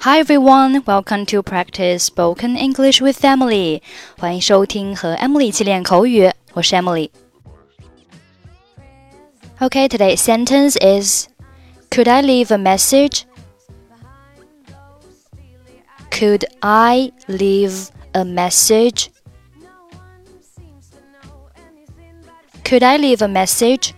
Hi everyone, welcome to practice spoken English with Emily. 欢迎收听和 Emily 一起练口语，我是 Emily。Okay, today's sentence is Could I leave a message? Could I leave a message? Could I leave a message?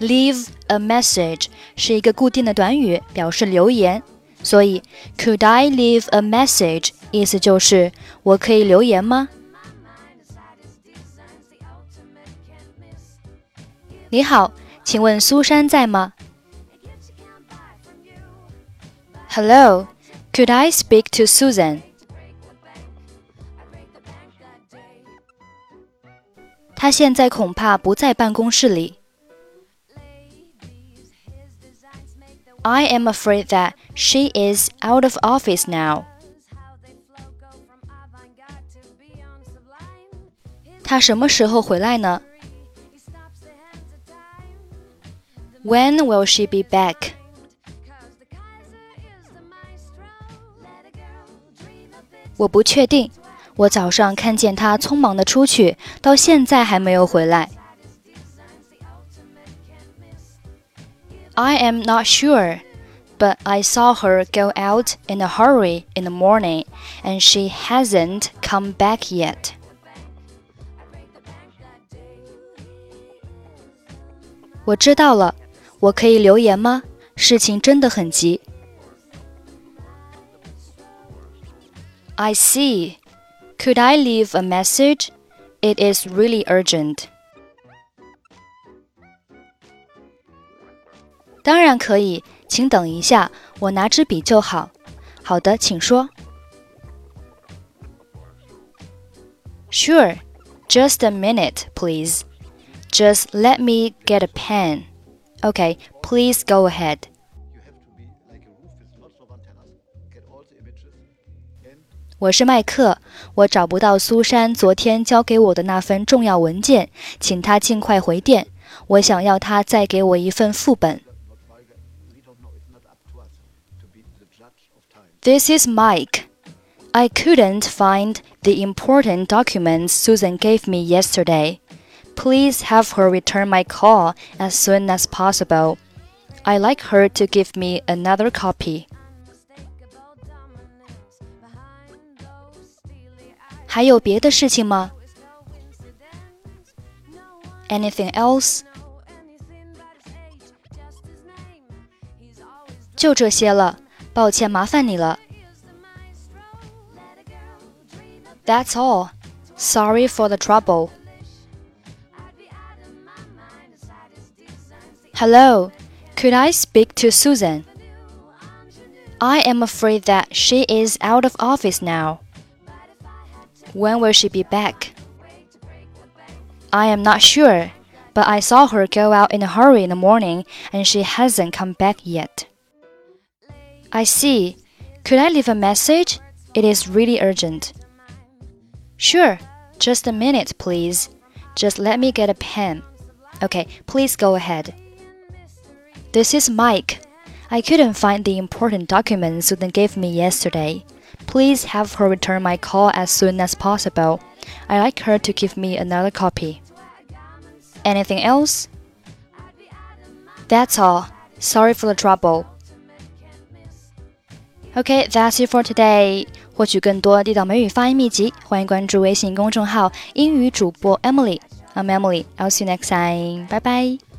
Leave a message 是一个固定的短语，表示留言。所以，Could I leave a message？意思就是我可以留言吗？你好，请问苏珊在吗？Hello, could I speak to Susan？她现在恐怕不在办公室里。I am afraid that she is out of office now. 她什么时候回来呢？When will she be back? 我不确定。我早上看见她匆忙的出去，到现在还没有回来。 I am not sure, but I saw her go out in a hurry in the morning and she hasn't come back yet. I see. Could I leave a message? It is really urgent. 当然可以，请等一下，我拿支笔就好。好的，请说。Sure, just a minute, please. Just let me get a pen. Okay, please go ahead. 我是麦克，我找不到苏珊昨天交给我的那份重要文件，请她尽快回电。我想要她再给我一份副本。 This is Mike. I couldn't find the important documents Susan gave me yesterday. Please have her return my call as soon as possible. I like her to give me another copy. 还有别的事情吗？Anything else? 就这些了。 抱歉，麻烦你了。That's all. Sorry for the trouble. Hello, could I speak to Susan? I am afraid that she is out of office now. When will she be back? I am not sure, but I saw her go out in a hurry in the morning and she hasn't come back yet. I see. Could I leave a message? It is really urgent. Sure. Just a minute, please. Just let me get a pen. Okay, please go ahead. This is Mike. I couldn't find the important documents Susan gave me yesterday. Please have her return my call as soon as possible. I'd like her to give me another copy. Anything else? That's all. Sorry for the trouble. Okay, that's it for today. 获取更多地道美语发音秘籍，欢迎关注微信公众号“英语主播 Emily”。I'm Emily. I'll see you next time. Bye bye.